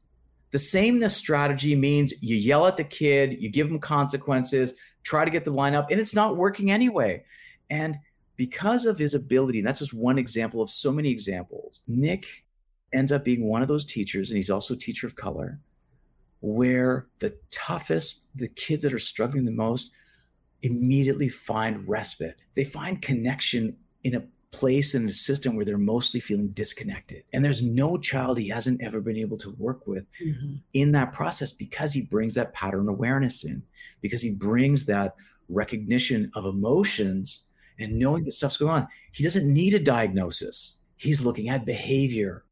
Speaker 2: The sameness strategy means you yell at the kid, you give them consequences, try to get the line up, and it's not working anyway. And because of his ability, and that's just one example of so many examples, Nick ends up being one of those teachers, and he's also a teacher of color, where the toughest, the kids that are struggling the most, immediately find respite. They find connection in a place in a system where they're mostly feeling disconnected. And there's no child he hasn't ever been able to work with mm-hmm. in that process because he brings that pattern awareness in, because he brings that recognition of emotions and knowing that stuff's going on. He doesn't need a diagnosis. He's looking at behavior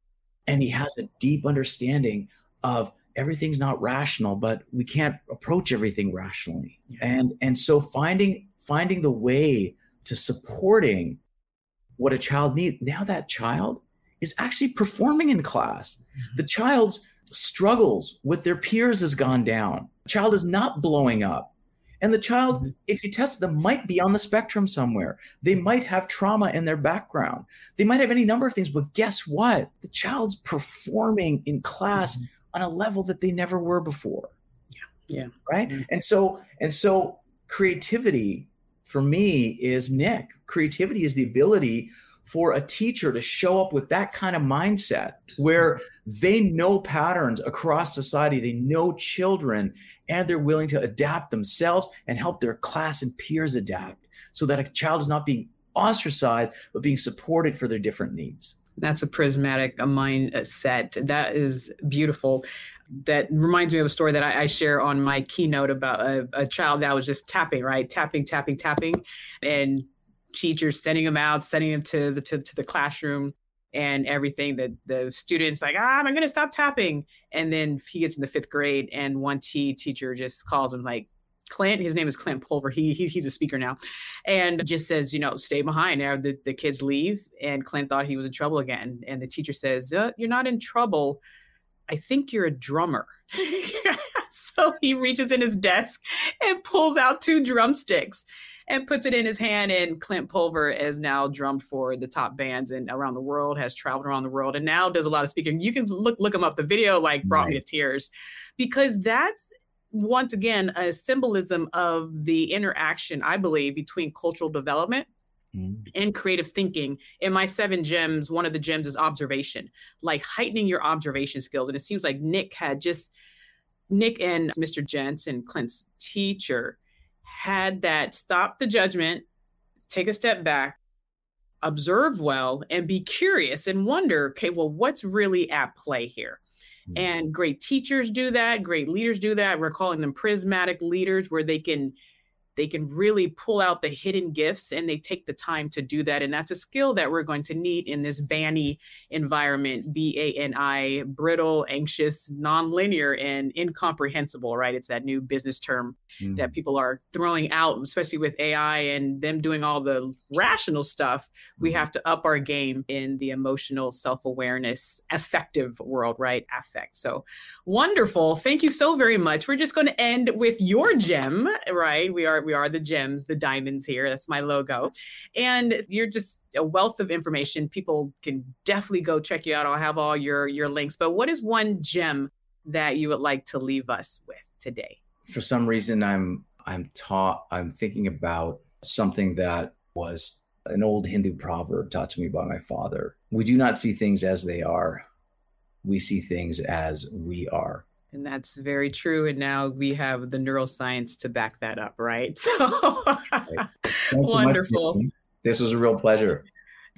Speaker 2: and he has a deep understanding of everything's not rational, but we can't approach everything rationally. Yeah. And and so finding finding the way to supporting what a child needs. Now that child is actually performing in class. Mm-hmm. The child's struggles with their peers has gone down. The child is not blowing up. And the child, mm-hmm. if you test them, might be on the spectrum somewhere. They might have trauma in their background. They might have any number of things, but guess what? The child's performing in class mm-hmm. On a level that they never were before.
Speaker 1: Yeah. Yeah.
Speaker 2: Right. Mm-hmm. And so, and so creativity for me is Nick. Creativity is the ability for a teacher to show up with that kind of mindset where they know patterns across society, they know children, and they're willing to adapt themselves and help their class and peers adapt so that a child is not being ostracized, but being supported for their different needs.
Speaker 1: That's a prismatic mindset. That is beautiful that reminds me of a story that I, I share on my keynote about a, a, child that was just tapping, right? Tapping, tapping, tapping, and teachers sending him out, sending him to the to, to the classroom and everything. That the students like, ah, I'm gonna stop tapping, and then he gets in the fifth grade, and one T teacher just calls him like. Clint, his name is Clint Pulver. He, he he's a speaker now, and just says, you know, stay behind. Now the, the kids leave, and Clint thought he was in trouble again. And the teacher says, uh, "You're not in trouble I think you're a drummer. [LAUGHS] so he reaches in his desk and pulls out two drumsticks and puts it in his hand. And Clint Pulver has now drummed for the top bands and around the world, has traveled around the world, and now does a lot of speaking. You can look look him up. The video like brought nice. me to tears because that's once again a symbolism of the interaction, I believe, between cultural development mm. and creative thinking. In my seven gems, one of the gems is observation, like heightening your observation skills. And it seems like Nick had just, Nick and Mr. Jensen, Clint's teacher, had that stop the judgment, take a step back, observe well, and be curious and wonder, okay, well, what's really at play here? Mm. And great teachers do that, great leaders do that. We're calling them prismatic leaders, where they can they can really pull out the hidden gifts and they take the time to do that. And that's a skill that we're going to need in this BANI environment, B A N I, brittle, anxious, nonlinear, and incomprehensible, right? It's that new business term mm. that people are throwing out, especially with AI and them doing all the rational stuff. We mm. have to up our game in the emotional self awareness, affective world, right? Affect. So wonderful. Thank you so very much. We're just going to end with your gem, right? We are we are the gems, the diamonds here. That's my logo. And you're just a wealth of information. People can definitely go check you out. I'll have all your your links. But what is one gem that you would like to leave us with today?
Speaker 2: For some reason I'm I'm taught I'm thinking about something that was an old Hindu proverb taught to me by my father. We do not see things as they are. We see things as we are.
Speaker 1: And that's very true. And now we have the neuroscience to back that up, right? [LAUGHS] So
Speaker 2: wonderful. So this was a real pleasure.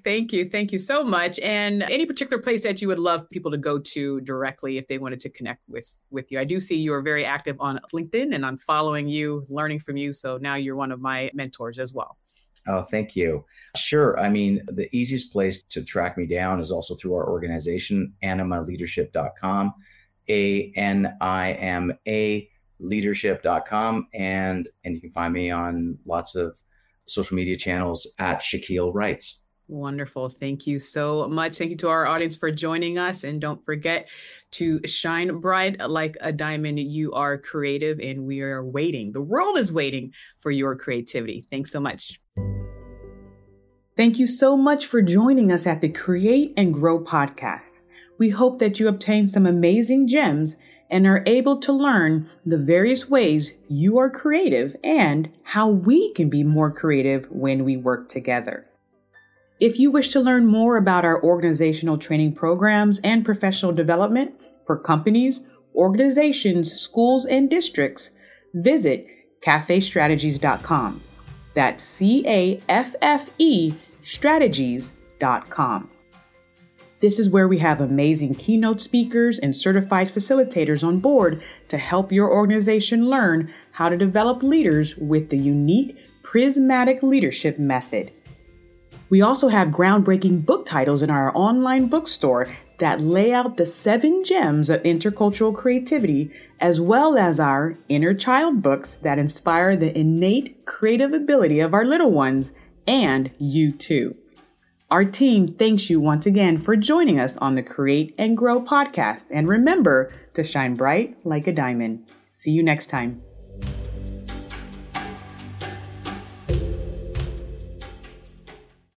Speaker 1: Thank you. Thank you so much. And any particular place that you would love people to go to directly if they wanted to connect with with you. I do see you are very active on LinkedIn and I'm following you, learning from you. So now you're one of my mentors as well.
Speaker 2: Oh, thank you. Sure. I mean, the easiest place to track me down is also through our organization, animaleadership.com. A N I M A leadership.com. And, and you can find me on lots of social media channels at Shakil Writes.
Speaker 1: Wonderful. Thank you so much. Thank you to our audience for joining us. And don't forget to shine bright like a diamond. You are creative, and we are waiting. The world is waiting for your creativity. Thanks so much. Thank you so much for joining us at the Create and Grow podcast. We hope that you obtain some amazing gems and are able to learn the various ways you are creative and how we can be more creative when we work together. If you wish to learn more about our organizational training programs and professional development for companies, organizations, schools, and districts, visit caffestrategies.com. That's C A F F E strategies.com. This is where we have amazing keynote speakers and certified facilitators on board to help your organization learn how to develop leaders with the unique prismatic leadership method. We also have groundbreaking book titles in our online bookstore that lay out the seven gems of intercultural creativity, as well as our inner child books that inspire the innate creative ability of our little ones and you too. Our team thanks you once again for joining us on the Create and Grow podcast. And remember to shine bright like a diamond. See you next time.